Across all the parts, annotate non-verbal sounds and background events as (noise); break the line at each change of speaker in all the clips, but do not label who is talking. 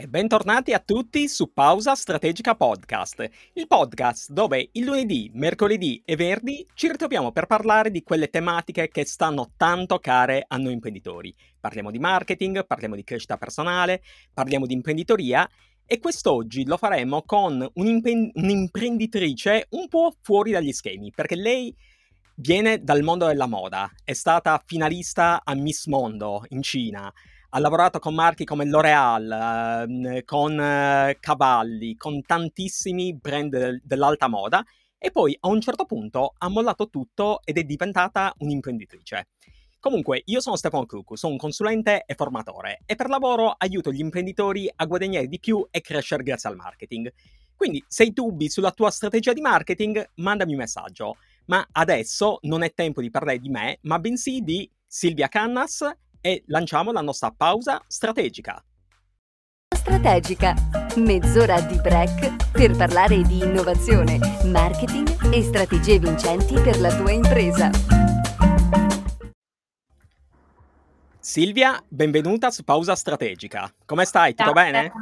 E bentornati a tutti su Pausa Strategica Podcast, il podcast dove il lunedì, mercoledì e venerdì ci ritroviamo per parlare di quelle tematiche che stanno tanto care a noi imprenditori. Parliamo di marketing, parliamo di crescita personale, parliamo di imprenditoria e quest'oggi lo faremo con un'imprenditrice un po' fuori dagli schemi, perché lei viene dal mondo della moda, è stata finalista a Miss Mondo in Cina, ha lavorato con marchi come L'Oreal, eh, con eh, Cavalli, con tantissimi brand del, dell'alta moda e poi a un certo punto ha mollato tutto ed è diventata un'imprenditrice. Comunque, io sono Stefano Cucu, sono un consulente e formatore e per lavoro aiuto gli imprenditori a guadagnare di più e crescere grazie al marketing. Quindi, se hai dubbi sulla tua strategia di marketing, mandami un messaggio. Ma adesso non è tempo di parlare di me, ma bensì di Silvia Cannas e lanciamo la nostra pausa strategica.
Strategica, mezz'ora di break per parlare di innovazione, marketing e strategie vincenti per la tua impresa.
Silvia, benvenuta su Pausa Strategica. Come stai? Tutto Ciao, bene?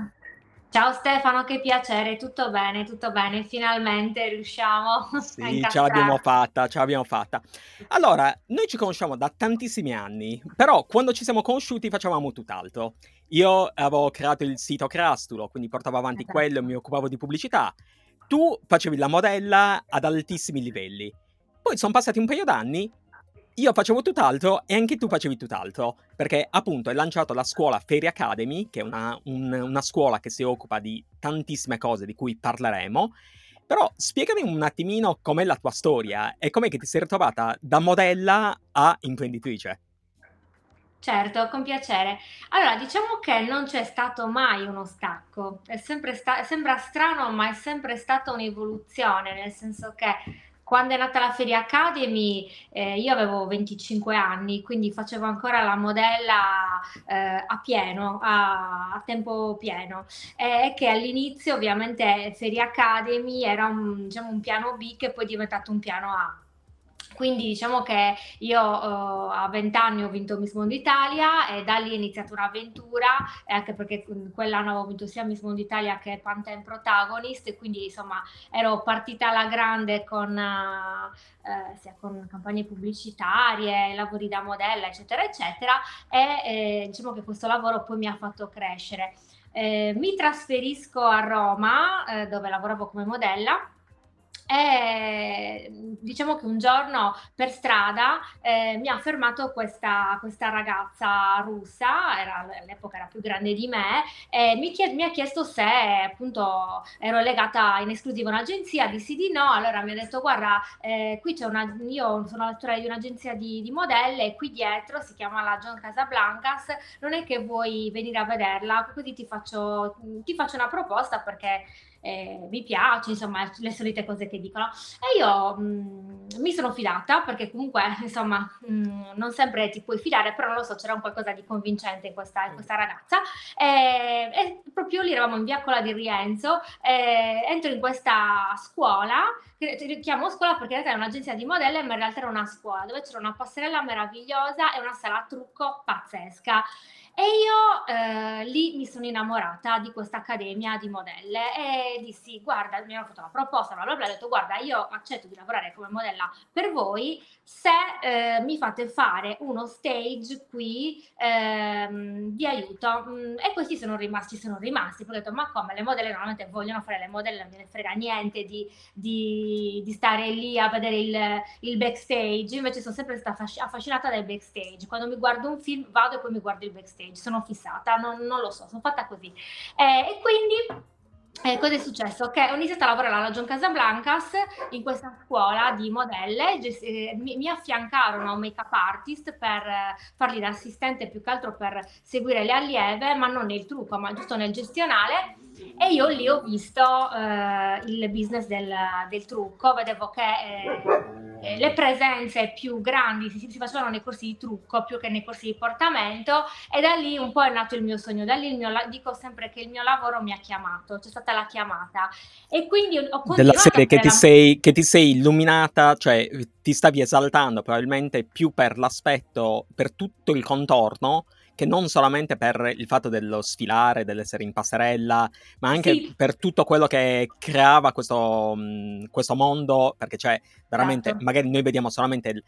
Ciao Stefano, che piacere, tutto bene, tutto bene, finalmente riusciamo (laughs)
sì, a incastrare. ce l'abbiamo fatta, ce l'abbiamo fatta. Allora, noi ci conosciamo da tantissimi anni, però quando ci siamo conosciuti facevamo tutt'altro. Io avevo creato il sito Crastulo, quindi portavo avanti esatto. quello e mi occupavo di pubblicità. Tu facevi la modella ad altissimi livelli. Poi sono passati un paio d'anni io facevo tutt'altro e anche tu facevi tutt'altro, perché appunto hai lanciato la scuola Fairy Academy, che è una, un, una scuola che si occupa di tantissime cose di cui parleremo. Però spiegami un attimino com'è la tua storia e com'è che ti sei ritrovata da modella a imprenditrice.
Certo, con piacere. Allora, diciamo che non c'è stato mai uno stacco, sta- sembra strano, ma è sempre stata un'evoluzione, nel senso che quando è nata la Feria Academy eh, io avevo 25 anni, quindi facevo ancora la modella eh, a pieno, a, a, tempo pieno. E che all'inizio ovviamente Feria Academy era un, diciamo, un piano B che poi è diventato un piano A. Quindi diciamo che io uh, a 20 anni ho vinto Miss Mondo Italia e da lì è iniziata un'avventura, anche perché quell'anno avevo vinto sia Miss Mondo Italia che Pantene Protagonist, quindi insomma ero partita alla grande con, uh, uh, sia con campagne pubblicitarie, lavori da modella, eccetera, eccetera, e eh, diciamo che questo lavoro poi mi ha fatto crescere. Eh, mi trasferisco a Roma, eh, dove lavoravo come modella e diciamo che un giorno per strada eh, mi ha fermato questa, questa ragazza russa, era, all'epoca era più grande di me, e mi, chied- mi, ha chiesto se appunto ero legata in esclusiva a un'agenzia, dissi di no, allora mi ha detto guarda, eh, qui c'è una, io sono la di un'agenzia di, di modelle, qui dietro si chiama la John Casablancas, non è che vuoi venire a vederla, così ti faccio, ti faccio una proposta perché eh, mi piace, insomma, le solite cose che dicono. E io mh, mm, mi sono fidata perché comunque, insomma, mh, mm, non sempre ti puoi fidare, però non lo so, c'era un qualcosa di convincente in questa, in questa ragazza. E, e, proprio lì eravamo in via Cola di Rienzo, entro in questa scuola, che chiamo scuola perché in realtà è un'agenzia di modelle, ma in realtà era una scuola dove c'era una passerella meravigliosa e una sala trucco pazzesca. E io eh, lì mi sono innamorata di questa accademia di modelle e dissi, guarda, mi hanno fatto una proposta, bla bla bla, ho detto, guarda, io accetto di lavorare come modella per voi se eh, mi fate fare uno stage qui ehm, di aiuto. Mm, e questi sono rimasti, sono rimasti, poi ho detto, ma come, le modelle normalmente vogliono fare le modelle, non gliene frega niente di, di, di stare lì a vedere il, il, backstage, invece sono sempre stata affascinata dal backstage, quando mi guardo un film vado e poi mi guardo il backstage sono fissata, non, non lo so, sono fatta così. Eh, e quindi eh, cosa è successo? Che ho iniziato a lavorare alla John Casablancas in questa scuola di modelle, eh, mi, mi, affiancarono un make-up artist per eh, fargli da assistente più che altro per seguire le allieve, ma non nel trucco, ma giusto nel gestionale. E io lì ho visto eh, il business del, del, trucco, vedevo che eh, le presenze più grandi si, si, facevano nei corsi di trucco più che nei corsi di portamento e da lì un po' è nato il mio sogno, da lì il mio, dico sempre che il mio lavoro mi ha chiamato, c'è stata la chiamata. E quindi ho continuato
Della serie che ti, sei, che ti sei illuminata, cioè ti stavi esaltando probabilmente più per l'aspetto, per tutto il contorno che non solamente per il fatto dello sfilare, dell'essere in passerella, ma anche sì. per tutto quello che creava questo, mh, questo mondo, perché c'è veramente, esatto. magari noi vediamo solamente il,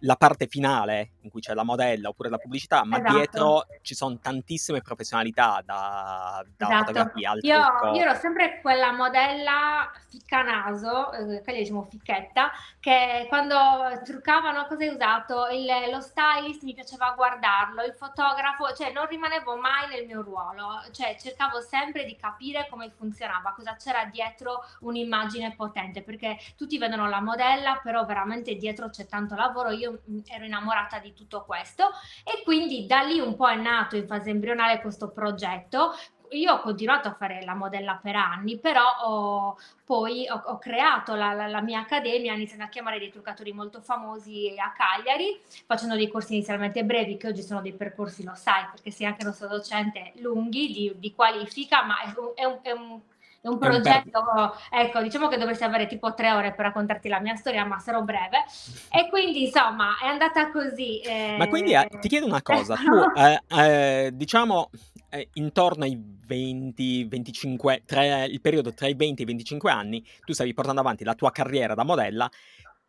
la parte finale in cui c'è la modella oppure la pubblicità, ma esatto. dietro ci sono tantissime professionalità da, da esatto. fotografia al
io, io, ero sempre quella modella ficca naso, eh, quella diciamo ficchetta, che quando truccavano cosa hai usato, il, lo stylist mi piaceva guardarlo, il fotografo, cioè non rimanevo mai nel mio ruolo, cioè cercavo sempre di capire come funzionava, cosa c'era dietro un'immagine potente, perché tutti vedono la modella, però veramente dietro c'è tanto lavoro, io ero innamorata di tutto questo e quindi da lì un po' è nato in fase embrionale questo progetto. Io ho continuato a fare la modella per anni, però ho, poi ho, ho creato la, la, la, mia accademia, iniziando a chiamare dei truccatori molto famosi a Cagliari, facendo dei corsi inizialmente brevi, che oggi sono dei percorsi, lo sai, perché sei anche nostro docente, lunghi, di, di qualifica, ma è un, è un, è un un progetto, ecco, diciamo che dovresti avere tipo tre ore per raccontarti la mia storia, ma sarò breve. (laughs) E quindi, insomma, è andata così.
Eh... Ma quindi eh, ti chiedo una cosa, tu, (laughs) eh, eh, diciamo, eh, intorno ai 20, 25, tra, il periodo tra i 20 e i 25 anni, tu stavi portando avanti la tua carriera da modella,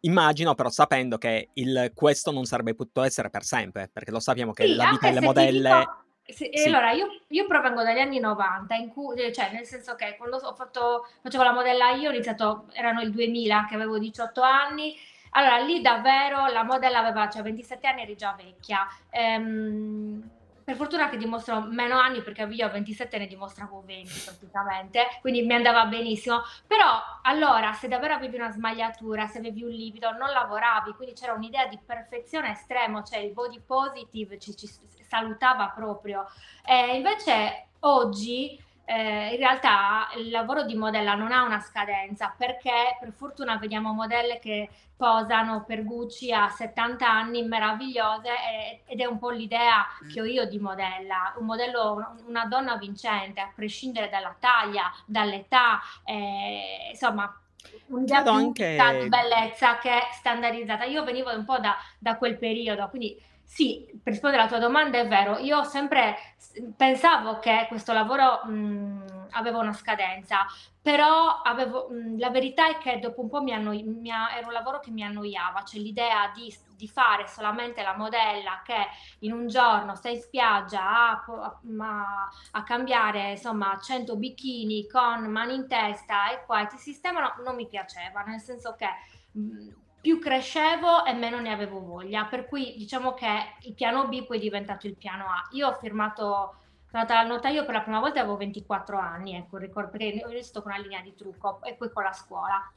Immagino però sapendo che il, questo non sarebbe potuto essere per sempre, perché lo sappiamo che
sì,
la vita delle modelle...
Dico, sì, sì. Allora, io, io, provengo dagli anni 90, in cui, eh, cioè, nel senso che quando ho fatto, facevo la modella io, ho iniziato, erano il 2000, che avevo 18 anni, allora lì davvero la modella aveva, cioè 27 anni eri già vecchia. Ehm, per fortuna che dimostro meno anni perché io a 27 ne dimostravo 20 praticamente, quindi mi andava benissimo. Però allora se davvero avevi una smagliatura, se avevi un livido, non lavoravi, quindi c'era un'idea di perfezione estremo, cioè il body positive ci, ci salutava proprio. E invece oggi eh, in realtà il lavoro di modella non ha una scadenza perché per fortuna vediamo modelle che posano per Gucci a 70 anni meravigliose e, ed è un po' l'idea che ho io di modella, un modello, una donna vincente a prescindere dalla taglia, dall'età, eh, insomma un'idea più anche... di bellezza che è standardizzata. Io venivo un po' da, da quel periodo, quindi sì, per rispondere alla tua domanda è vero, io sempre pensavo che questo lavoro mh, aveva una scadenza, però avevo, mh, la verità è che dopo un po' mi annoi, mi a, era un lavoro che mi annoiava, cioè l'idea di, di, fare solamente la modella che in un giorno stai in spiaggia a, a, a cambiare insomma 100 bikini con mani in testa e qua e ti sistemano, non mi piaceva, nel senso che... Mh, più crescevo e meno ne avevo voglia, per cui diciamo che il piano B poi è diventato il piano A. Io ho firmato, sono andata al notaio per la prima volta avevo 24 anni, ecco, ricordo, perché ho iniziato con una linea di trucco e poi con la scuola.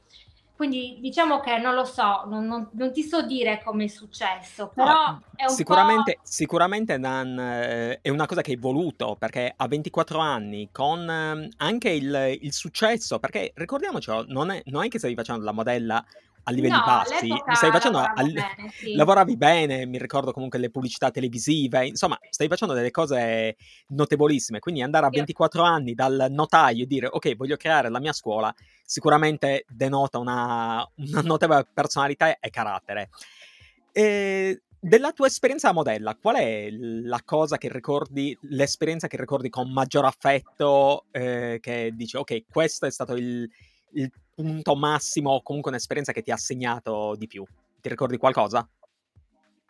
Quindi diciamo che non lo so, non, non, non ti so dire come è successo, però no, è un
sicuramente,
po'...
Sicuramente Dan, eh, è una cosa che hai voluto, perché a 24 anni, con eh, anche il, il, successo, perché ricordiamoci, non è, non è che stavi facendo la modella a livelli no, bassi, stai facendo al... bene, sì. lavoravi bene, mi ricordo comunque le pubblicità televisive, insomma, stai facendo delle cose notevolissime, quindi andare a 24 Io... anni dal notaio e dire ok, voglio creare la mia scuola, sicuramente denota una, una notevole personalità e carattere. E della tua esperienza da modella, qual è la cosa che ricordi, l'esperienza che ricordi con maggior affetto, eh, che dici ok, questo è stato il, il punto massimo o comunque un'esperienza che ti ha segnato di più? Ti ricordi qualcosa?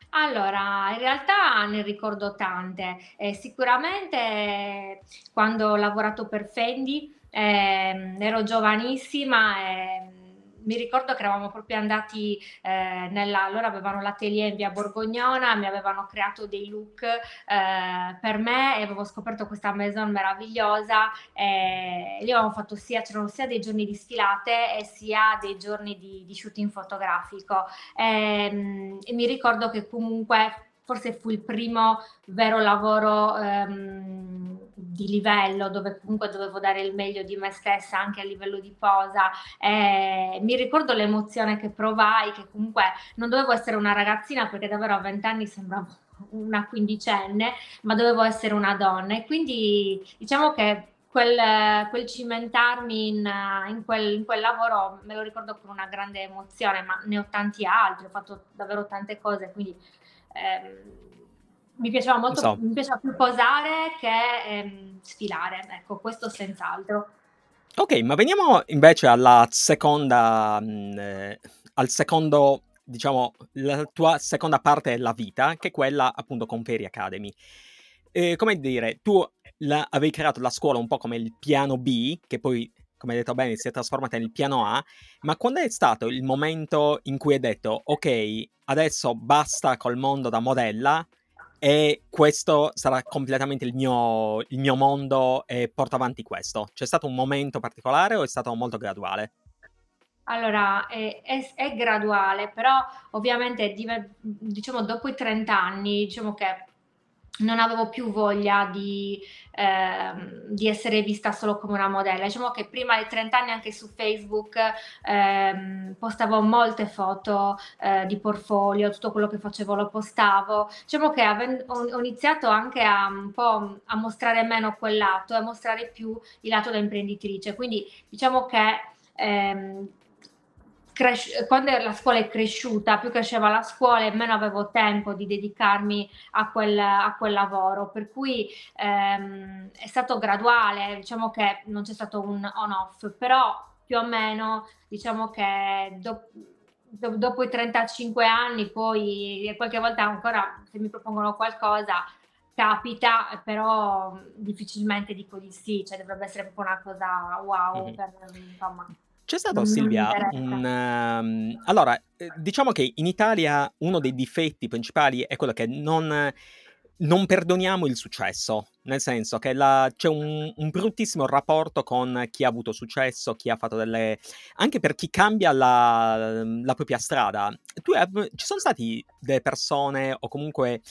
Allora, in realtà ne ricordo tante. Eh, sicuramente quando ho lavorato per Fendi eh, ero giovanissima e mi ricordo che eravamo proprio andati eh, nella, loro avevano l'atelier in via Borgognona, mi avevano creato dei look eh, per me e avevo scoperto questa maison meravigliosa e lì avevamo fatto sia, c'erano sia dei giorni di sfilate e sia dei giorni di, di shooting fotografico. E, ehm, e mi ricordo che comunque forse fu il primo vero lavoro ehm, di livello dove comunque dovevo dare il meglio di me stessa anche a livello di posa. Eh, mi ricordo l'emozione che provai, che comunque non dovevo essere una ragazzina perché davvero a vent'anni sembravo una quindicenne, ma dovevo essere una donna e quindi diciamo che quel, quel cimentarmi in, in, quel, in, quel, lavoro me lo ricordo con una grande emozione, ma ne ho tanti altri, ho fatto davvero tante cose, quindi ehm, mi piaceva molto, so. mi piaceva più posare che ehm, sfilare, ecco, questo senz'altro.
Ok, ma veniamo invece alla seconda, mh, mm, eh, al secondo, diciamo, la tua seconda parte della vita, che è quella appunto con Fairy Academy. Eh, come dire, tu la, avevi creato la scuola un po' come il piano B, che poi, come hai detto bene, si è trasformata nel piano A, ma quando è stato il momento in cui hai detto, ok, adesso basta col mondo da modella, e questo sarà completamente il mio, il mio mondo e porto avanti questo. C'è stato un momento particolare o è stato molto graduale?
Allora, è, è, è graduale, però ovviamente diciamo dopo i 30 anni, diciamo che non avevo più voglia di, ehm, di, essere vista solo come una modella. Diciamo che prima dei 30 anni anche su Facebook ehm, postavo molte foto eh, di portfolio, tutto quello che facevo lo postavo. Diciamo che ave- ho, iniziato anche a un po' a mostrare meno quel lato e a mostrare più il lato da imprenditrice. Quindi diciamo che ehm, cres- quando la scuola è cresciuta, più cresceva la scuola e meno avevo tempo di dedicarmi a quel, a quel lavoro, per cui ehm, è stato graduale, diciamo che non c'è stato un on-off, però più o meno diciamo che do- do- dopo i 35 anni poi qualche volta ancora se mi propongono qualcosa capita, però difficilmente dico di sì, cioè dovrebbe essere proprio una cosa wow, mm-hmm. per, insomma.
C'è stato Silvia un... ehm, allora, eh, diciamo che in Italia uno dei difetti principali è quello che non, non perdoniamo il successo, nel senso che la- c'è un, un bruttissimo rapporto con chi ha avuto successo, chi ha fatto delle... anche per chi cambia la, la propria strada. Tu, hai- ci sono stati delle persone o comunque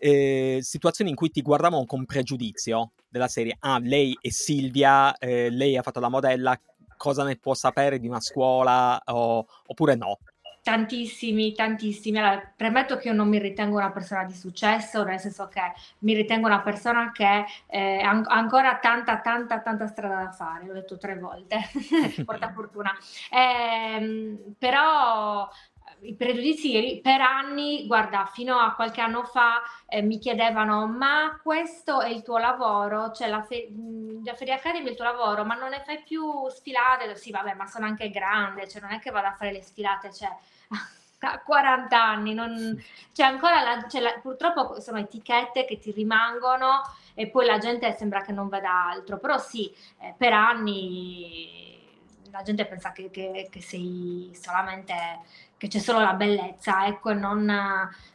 eh, situazioni in cui ti guardavano con pregiudizio della serie, ah, lei è Silvia, eh, lei ha fatto la modella, cosa ne può sapere di una scuola o, oppure no?
Tantissimi, tantissimi. Allora, premetto che io non mi ritengo una persona di successo, nel senso che mi ritengo una persona che eh, ha ancora tanta, tanta, tanta strada da fare. L'ho detto tre volte, (laughs) porta fortuna. Eh, però i pregiudizi per anni, guarda, fino a qualche anno fa eh, mi chiedevano ma questo è il tuo lavoro, cioè la, fe- la Feria Academy è il tuo lavoro, ma non ne fai più sfilate? Sì, vabbè, ma sono anche grande, cioè non è che vado a fare le sfilate, cioè (laughs) a 40 anni, non, cioè ancora la, cioè la, purtroppo sono etichette che ti rimangono e poi la gente sembra che non veda altro, però sì, eh, per anni la gente pensa che, che, che sei solamente che c'è solo la bellezza, ecco, e non,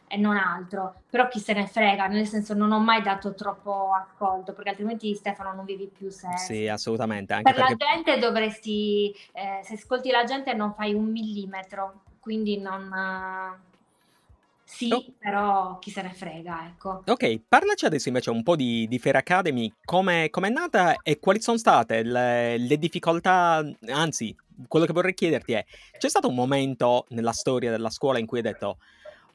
e non, altro. Però chi se ne frega, nel senso non ho mai dato troppo ascolto, perché altrimenti Stefano non vivi più se...
Sì, assolutamente. Anche
per
perché...
la gente dovresti, eh, se ascolti la gente non fai un millimetro, quindi non... Sì, oh. però chi se ne frega, ecco.
Ok, parlaci adesso invece un po' di, di Fair Academy, come è nata e quali sono state le, le difficoltà, anzi, quello che vorrei chiederti è, c'è stato un momento nella storia della scuola in cui hai detto,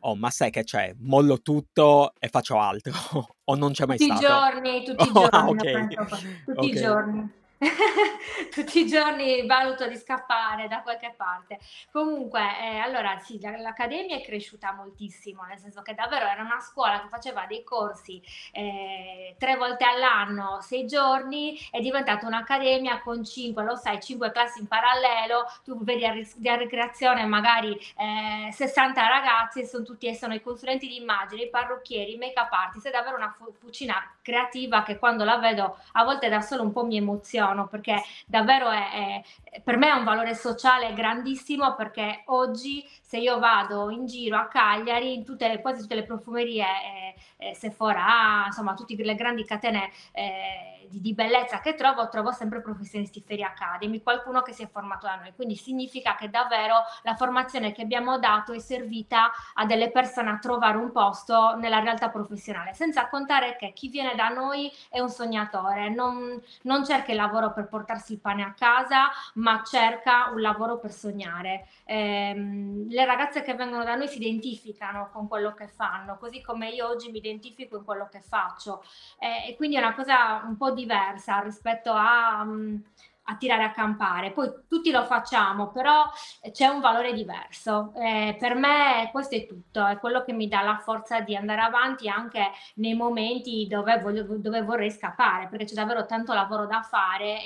oh, ma sai che c'è, mollo tutto e faccio altro, (laughs) o non c'è mai
tutti
stato?
Giorni, tutti i (laughs) giorni, oh, okay. tutti okay. i giorni. (laughs) tutti i giorni valuto di scappare da qualche parte. Comunque, eh, allora sì, l'accademia è cresciuta moltissimo, nel senso che davvero era una scuola che faceva dei corsi eh, tre volte all'anno, sei giorni, è diventata un'accademia con cinque, lo sai, cinque classi in parallelo, tu vedi a, a ricreazione magari eh, 60 ragazzi, sono tutti sono i consulenti di immagini, i parrucchieri, i make-up artist, è davvero una fucina creativa che quando la vedo a volte da solo un po' mi emoziona funzionano perché davvero è, è, per me è un valore sociale grandissimo perché oggi se io vado in giro a Cagliari, in tutte, quasi tutte le profumerie, eh, eh, Sephora, insomma tutte le grandi catene eh, di, di, bellezza che trovo, trovo sempre professionisti Fairy Academy, qualcuno che si è formato da noi. Quindi significa che davvero la formazione che abbiamo dato è servita a delle persone a trovare un posto nella realtà professionale, senza contare che chi viene da noi è un sognatore, non, non cerca il lavoro per portarsi il pane a casa, ma cerca un lavoro per sognare. Eh, le ragazze che vengono da noi si identificano con quello che fanno, così come io oggi mi identifico in quello che faccio. Eh, e quindi è una cosa un po' diversa rispetto a, um, a tirare a campare. Poi tutti lo facciamo, però c'è un valore diverso. Eh, per me questo è tutto, è quello che mi dà la forza di andare avanti anche nei momenti dove, voglio, dove vorrei scappare, perché c'è davvero tanto lavoro da fare,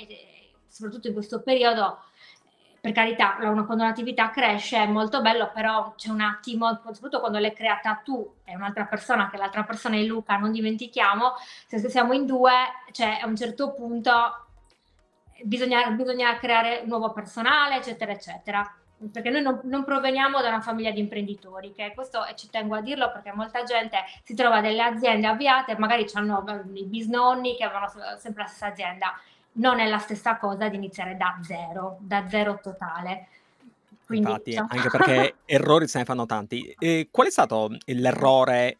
soprattutto in questo periodo per carità, quando un'attività cresce è molto bello, però c'è un attimo, soprattutto quando l'hai creata tu e un'altra persona, che l'altra persona è Luca, non dimentichiamo, se siamo in due, cioè a un certo punto bisogna, bisogna creare nuovo personale, eccetera, eccetera. Perché noi non, non, proveniamo da una famiglia di imprenditori, che questo e ci tengo a dirlo perché molta gente si trova delle aziende avviate, magari hanno i bisnonni che avevano sempre la stessa azienda non è la stessa cosa di iniziare da zero, da zero totale.
Quindi, Infatti, diciamo... anche perché (laughs) errori se ne fanno tanti. E qual è stato l'errore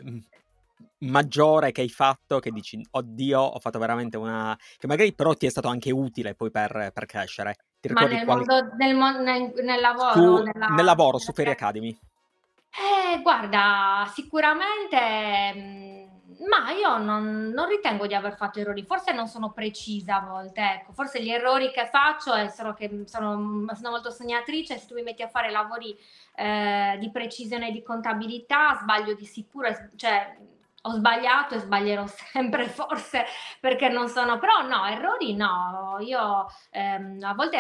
maggiore che hai fatto che dici, oddio, ho fatto veramente una... che magari però ti è stato anche utile poi per, per crescere?
Ti Ma nel, quali... mondo, nel, nel, nel lavoro?
Su, nella... Nel lavoro, su Ferry Academy.
Eh, guarda, sicuramente ma io non, non, ritengo di aver fatto errori, forse non sono precisa a volte, ecco, forse gli errori che faccio è solo che sono, sono molto sognatrice, se tu mi metti a fare lavori eh, di precisione e di contabilità, sbaglio di sicuro, cioè ho sbagliato e sbaglierò (laughs) sempre forse perché non sono, però no, errori no, io ehm, a volte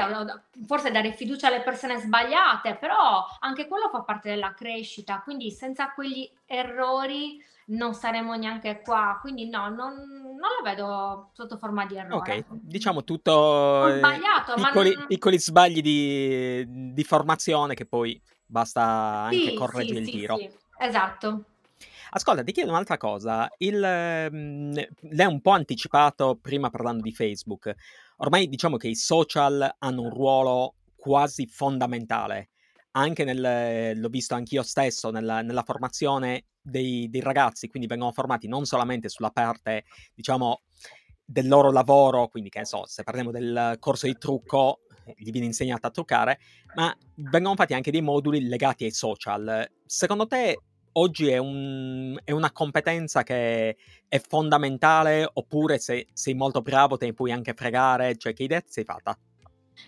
forse dare fiducia alle persone sbagliate, però anche quello fa parte della crescita, quindi senza quegli errori non saremo neanche qua, quindi no, non, non lo vedo sotto forma di errore.
Ok, diciamo tutto eh, sbagliato, piccoli, non... piccoli sbagli di, di, formazione che poi basta anche sì, correggere sì, il tiro. Sì,
esatto.
Ascolta, ti chiedo un'altra cosa. Il, lei ha un po' anticipato prima parlando di Facebook. Ormai diciamo che i social hanno un ruolo quasi fondamentale. Anche nel, l'ho visto anch'io stesso nella, nella formazione dei, dei, ragazzi, quindi vengono formati non solamente sulla parte, diciamo, del loro lavoro, quindi che ne so, se parliamo del corso di trucco, gli viene insegnato a truccare, ma vengono fatti anche dei moduli legati ai social. Secondo te oggi è, un, è, una competenza che è fondamentale oppure se sei molto bravo te ne puoi anche fregare? Cioè, che idea sei fatta?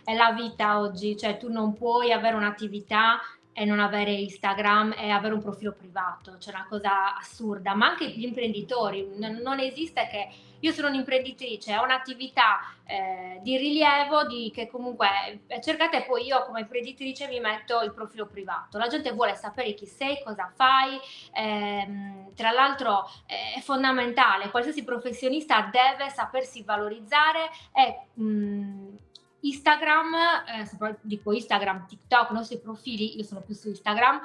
È la vita oggi, cioè tu non puoi avere un'attività e non avere Instagram e avere un profilo privato, cioè una cosa assurda, ma anche gli imprenditori, non, non esiste che io sono un'imprenditrice, ho un'attività eh, di rilievo di, che comunque eh, cercate poi io come imprenditrice mi metto il profilo privato, la gente vuole sapere chi sei, cosa fai, ehm, tra l'altro eh, è fondamentale, qualsiasi professionista deve sapersi valorizzare e mh, Instagram, eh, dico Instagram, TikTok, i nostri profili, io sono più su Instagram,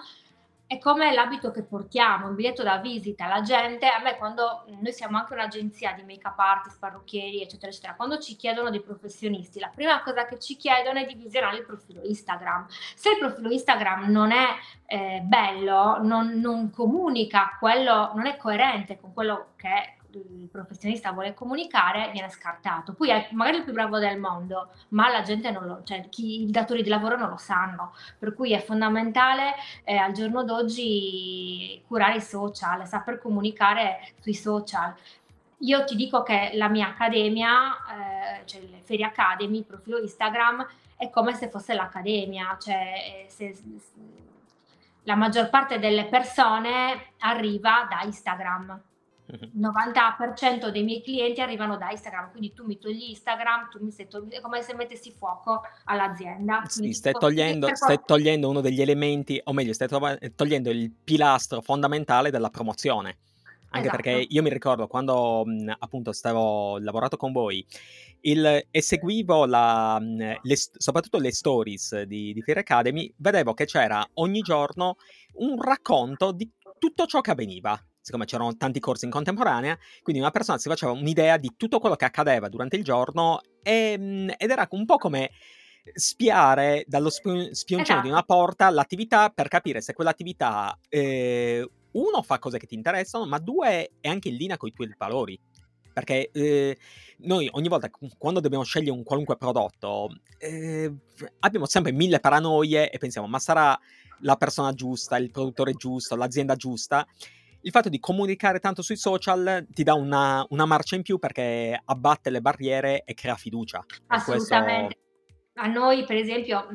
è come l'abito che portiamo, un biglietto da visita. La gente, a me quando noi siamo anche un'agenzia di make-up artist, parrucchieri, eccetera, eccetera, quando ci chiedono dei professionisti, la prima cosa che ci chiedono è di visionare il profilo Instagram. Se il profilo Instagram non è eh, bello, non, non comunica quello, non è coerente con quello che il professionista vuole comunicare viene scartato. Poi è magari il più bravo del mondo, ma la gente non lo, cioè chi, i datori di lavoro non lo sanno, per cui è fondamentale eh, al giorno d'oggi curare i social, saper comunicare sui social. Io ti dico che la mia accademia, eh, cioè le Ferie Academy, il profilo Instagram, è come se fosse l'accademia, cioè eh, se, la maggior parte delle persone arriva da Instagram (laughs) il 90% dei miei clienti arrivano da Instagram, quindi tu mi togli Instagram, tu mi stai togli- è come se mettessi fuoco all'azienda.
Sì, stai togliendo, stai togliendo, uno degli elementi, o meglio, stai togliendo il pilastro fondamentale della promozione. Anche esatto. perché io mi ricordo quando appunto stavo lavorato con voi il, e seguivo la, le, soprattutto le stories di, di Fear Academy, vedevo che c'era ogni giorno un racconto di tutto ciò che avveniva siccome c'erano tanti corsi in contemporanea, quindi una persona si faceva un'idea di tutto quello che accadeva durante il giorno e, ehm, ed era un po' come spiare dallo spioncino esatto. di una porta l'attività per capire se quell'attività, eh, uno, fa cose che ti interessano, ma due, è anche in linea con i tuoi valori. Perché eh, noi ogni volta quando dobbiamo scegliere un qualunque prodotto eh, abbiamo sempre mille paranoie e pensiamo ma sarà la persona giusta, il produttore giusto, l'azienda giusta il fatto di comunicare tanto sui social ti dà una, una marcia in più perché abbatte le barriere e crea fiducia.
Assolutamente. a noi, per esempio,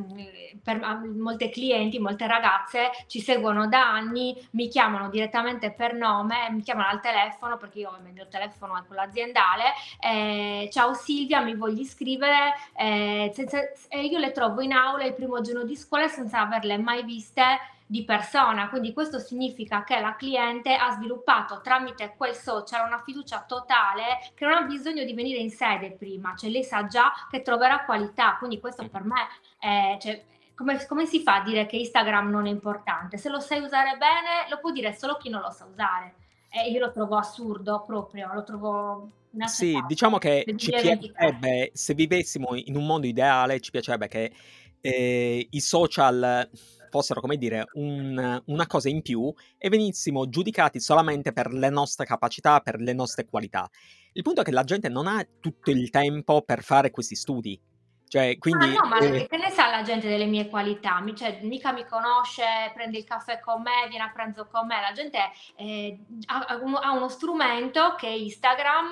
per molte clienti, molte ragazze ci seguono da anni, mi chiamano direttamente per nome, mi chiamano al telefono perché io ovviamente il telefono è quello aziendale. Eh, Ciao Silvia, mi voglio iscrivere. Eh, senza, io le trovo in aula il primo giorno di scuola senza averle mai viste di persona, quindi questo significa che la cliente ha sviluppato tramite quel social una fiducia totale che non ha bisogno di venire in sede prima, cioè lei sa già che troverà qualità, quindi questo per me è... Cioè, come, come, si fa a dire che Instagram non è importante? Se lo sai usare bene, lo può dire solo chi non lo sa usare. E io lo trovo assurdo proprio, lo trovo
sì, diciamo che ci piacerebbe, se vivessimo in un mondo ideale, ci piacerebbe che eh, i social fossero, come dire, un, una cosa in più e venissimo giudicati solamente per le nostre capacità, per le nostre qualità. Il punto è che la gente non ha tutto il tempo per fare questi studi. Cioè, quindi,
ah, no, ma eh... che ne sa la gente delle mie qualità? Mi, cioè, mica mi conosce, prende il caffè con me, viene a pranzo con me. La gente eh, ha, uno, ha, uno, strumento che è Instagram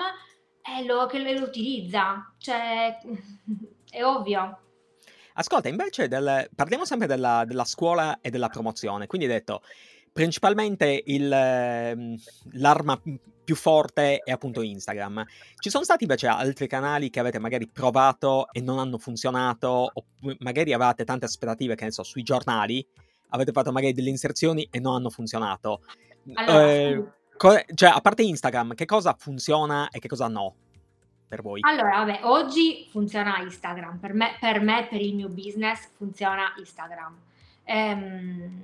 e lo, che lo utilizza. Cioè, (laughs) è ovvio.
Ascolta, invece del... parliamo sempre della, della, scuola e della promozione. Quindi hai detto, principalmente il, ehm, l'arma più forte è appunto Instagram. Ci sono stati invece altri canali che avete magari provato e non hanno funzionato, o magari avevate tante aspettative, che ne so, sui giornali, avete fatto magari delle inserzioni e non hanno funzionato. Allora, eh, co- cioè, a parte Instagram, che cosa funziona e che cosa no? Per voi?
Allora, vabbè, oggi funziona Instagram, per me, per, me, per il mio business funziona Instagram. Ehm,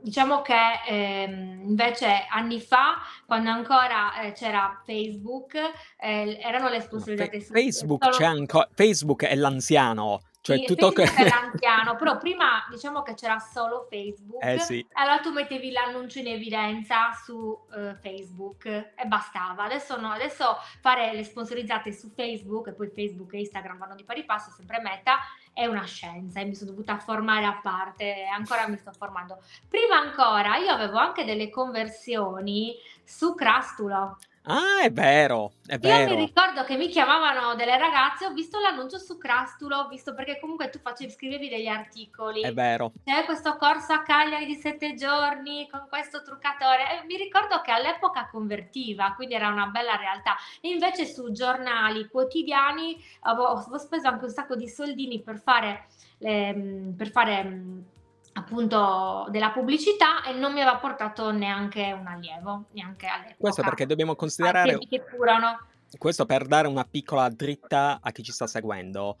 diciamo che ehm, invece anni fa, quando ancora eh, c'era Facebook, eh, erano le sponsorizzate
Fe- Facebook, solo... c'è anco- Facebook è l'anziano cioè,
sì, tutto Facebook che... è (laughs) l'anziano, però prima diciamo che c'era solo Facebook,
eh, sì.
allora tu mettevi l'annuncio in evidenza su uh, Facebook e bastava. Adesso no, adesso fare le sponsorizzate su Facebook e poi Facebook e Instagram vanno di pari passo, sempre meta, è una scienza e mi sono dovuta formare a parte, ancora mi sto formando. Prima ancora io avevo anche delle conversioni su Crastulo.
Ah, è vero, è vero.
Io mi ricordo che mi chiamavano delle ragazze, ho visto l'annuncio su Crastulo, ho visto perché comunque tu facevi, scrivevi degli articoli.
È vero.
C'è questo corso a Cagliari di sette giorni con questo truccatore. E mi ricordo che all'epoca convertiva, quindi era una bella realtà. E invece su giornali quotidiani avevo, ho speso anche un sacco di soldini per fare, le, per fare appunto della pubblicità e non mi aveva portato neanche un allievo, neanche all'epoca.
Questo perché dobbiamo considerare...
Che curano.
Questo per dare una piccola dritta a chi ci sta seguendo.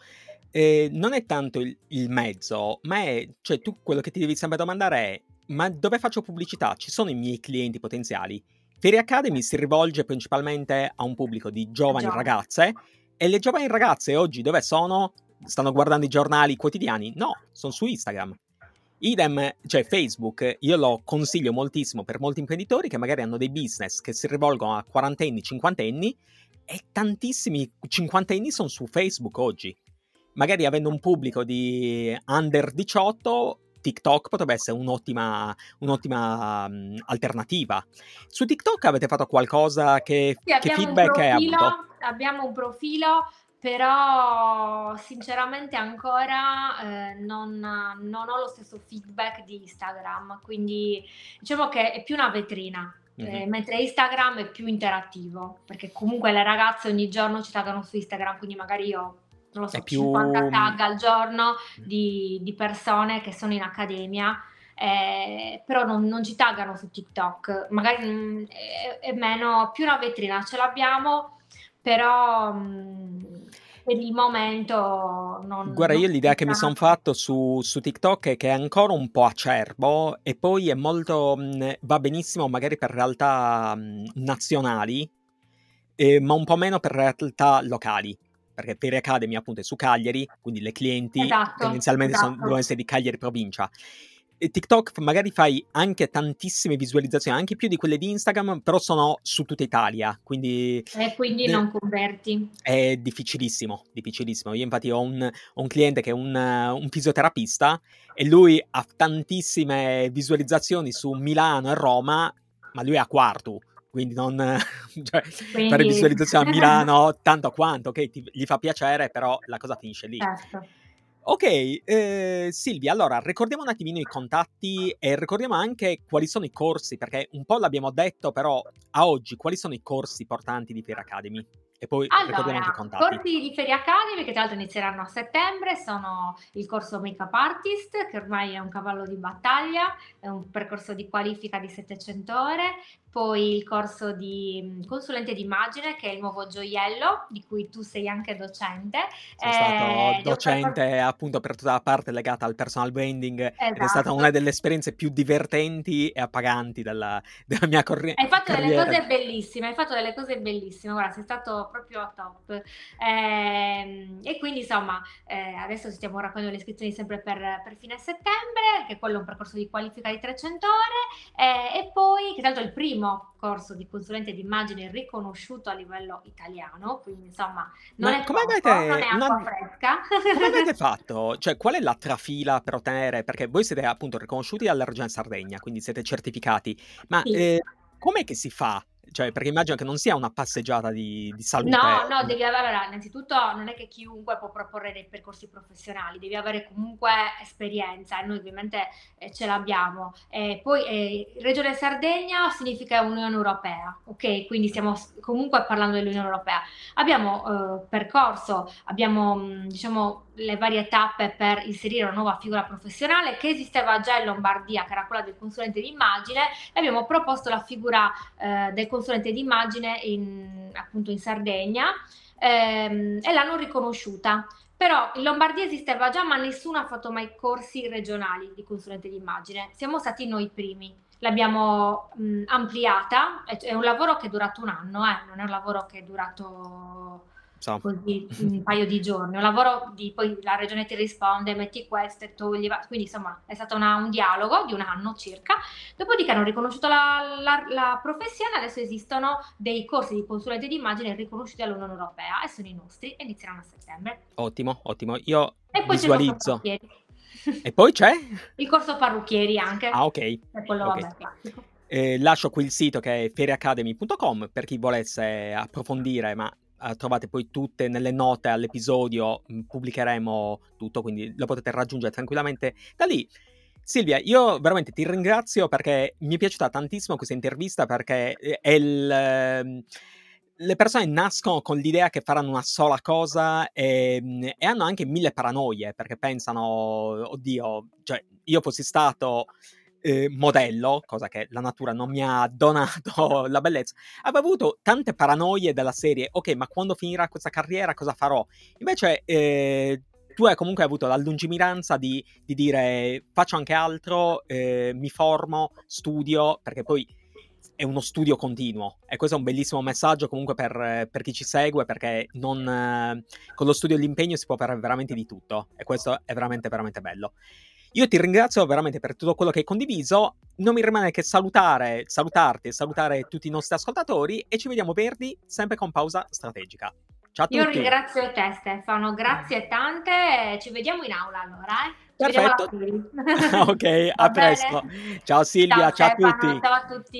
Eh, non è tanto il, il, mezzo, ma è, cioè tu quello che ti devi sempre domandare è, ma dove faccio pubblicità? Ci sono i miei clienti potenziali? Fairy Academy si rivolge principalmente a un pubblico di giovani Giovane. ragazze e le giovani ragazze oggi dove sono? Stanno guardando i giornali quotidiani? No, sono su Instagram. Idem, cioè Facebook, io lo consiglio moltissimo per molti imprenditori che magari hanno dei business che si rivolgono a quarantenni, cinquantenni e tantissimi cinquantenni sono su Facebook oggi. Magari avendo un pubblico di under 18, TikTok potrebbe essere un'ottima, un'ottima um, alternativa. Su TikTok avete fatto qualcosa che,
sì,
che feedback
profilo,
avuto?
Abbiamo un profilo però sinceramente ancora eh, non, non, ho lo stesso feedback di Instagram, quindi diciamo che è più una vetrina, mm-hmm. eh, mentre Instagram è più interattivo, perché comunque le ragazze ogni giorno ci taggano su Instagram, quindi magari io non lo so, più... 50 tag al giorno mm. di, di, persone che sono in accademia. Eh, però non, non, ci taggano su TikTok, magari mh, mm, è, è, meno, più una vetrina ce l'abbiamo, però mh, mm, per il momento non...
Guarda,
non
io l'idea che mi sono fatto su, su, TikTok è che è ancora un po' acerbo e poi è molto... Mh, va benissimo magari per realtà mh, nazionali, eh, ma un po' meno per realtà locali. Perché Peri Academy appunto è su Cagliari, quindi le clienti esatto, tendenzialmente esatto. Sono, devono essere di Cagliari provincia. TikTok magari fai anche tantissime visualizzazioni, anche più di quelle di Instagram, però sono su tutta Italia, quindi...
E quindi non converti.
È difficilissimo, difficilissimo. Io infatti ho un, ho un cliente che è un, un, fisioterapista e lui ha tantissime visualizzazioni su Milano e Roma, ma lui è a quarto. Quindi non (laughs) cioè, quindi... fare visualizzazioni a (laughs) Milano tanto quanto, ok, ti, gli fa piacere, però la cosa finisce lì.
Certo.
Ok, eh, Silvia, allora ricordiamo un attimino i contatti e ricordiamo anche quali sono i corsi, perché un po' l'abbiamo detto, però a oggi quali sono i corsi portanti di Fair Academy? E poi ricordiamo anche i contatti.
corsi di Feria Academy che tra l'altro inizieranno a settembre sono il corso Makeup Artist, che ormai è un cavallo di battaglia, è un percorso di qualifica di 700 ore, poi il corso di consulente d'immagine che è il nuovo gioiello di cui tu sei anche docente.
Sono stato eh, docente per... appunto per tutta la parte legata al personal branding esatto. ed è stata esatto. una delle esperienze più divertenti e appaganti della, della mia corrente.
Hai fatto carriera. delle cose bellissime, hai fatto delle cose bellissime, guarda, sei stato proprio a top. Eh, e quindi insomma eh, adesso stiamo raccogliendo le iscrizioni sempre per, per, fine settembre, che quello è un percorso di qualifica di 300 ore eh, e poi che tanto è il primo primo corso di consulente d'immagine riconosciuto a livello italiano, quindi insomma non Ma è come poco, avete, non è acqua non... fresca.
Come (laughs) avete fatto? Cioè, qual è la trafila per ottenere? Perché voi siete appunto riconosciuti dalla Regione Sardegna, quindi siete certificati, ma sì. eh, com'è che si fa cioè, perché immagino che non sia una passeggiata di, di salute.
No, no, devi avere, allora, innanzitutto non è che chiunque può proporre dei percorsi professionali, devi avere comunque esperienza e noi ovviamente eh, ce l'abbiamo. Eh, poi eh, Regione Sardegna significa Unione Europea, ok? Quindi stiamo comunque parlando dell'Unione Europea. Abbiamo eh, percorso, abbiamo mm, diciamo le varie tappe per inserire una nuova figura professionale che esisteva già in Lombardia, che era quella del consulente d'immagine, e abbiamo proposto la figura eh, del consulente d'immagine in, appunto in Sardegna ehm, e l'hanno riconosciuta. Però in Lombardia esisteva già, ma nessuno ha fatto mai corsi regionali di consulente d'immagine. Siamo stati noi i primi. L'abbiamo mh, ampliata, è, è, un lavoro che è durato un anno, eh, non è un lavoro che è durato so. così un paio di giorni. Un lavoro di poi la regione ti risponde, metti questo e togli, quindi insomma è stato una, un dialogo di un anno circa. Dopodiché hanno riconosciuto la, la, la, professione, adesso esistono dei corsi di consulente di immagine riconosciuti dall'Unione Europea e sono i nostri e inizieranno a settembre.
Ottimo, ottimo. Io e poi visualizzo. e poi c'è?
Il corso parrucchieri anche.
Ah, ok. È quello okay. vabbè. Eh, lascio qui il sito che è feriacademy.com per chi volesse approfondire, ma uh, trovate poi tutte nelle note all'episodio, mm, pubblicheremo tutto, quindi lo potete raggiungere tranquillamente da lì. Silvia, io veramente ti ringrazio perché mi è piaciuta tantissimo questa intervista perché eh, è il... Eh, le persone nascono con l'idea che faranno una sola cosa e, mm, e, hanno anche mille paranoie perché pensano, oddio, cioè io fossi stato eh, modello, cosa che la natura non mi ha (laughs) donato la bellezza, avevo avuto tante paranoie della serie, ok, ma quando finirà questa carriera cosa farò? Invece eh, tu hai comunque avuto la lungimiranza di, di dire faccio anche altro, eh, mi formo, studio, perché poi è uno studio continuo e questo è un bellissimo messaggio comunque per, per chi ci segue perché non, eh, con lo studio e l'impegno si può fare veramente di tutto e questo è veramente veramente bello. Io ti ringrazio veramente per tutto quello che hai condiviso. Non mi rimane che salutare, salutarti e salutare tutti i nostri ascoltatori e ci vediamo verdi sempre con pausa strategica. Ciao a tutti.
Io ringrazio te Stefano, grazie tante. Ci vediamo in aula allora. Eh?
Perfetto. (laughs) ok, a presto. Ciao Silvia, ciao, ciao a tutti.
Ciao a tutti.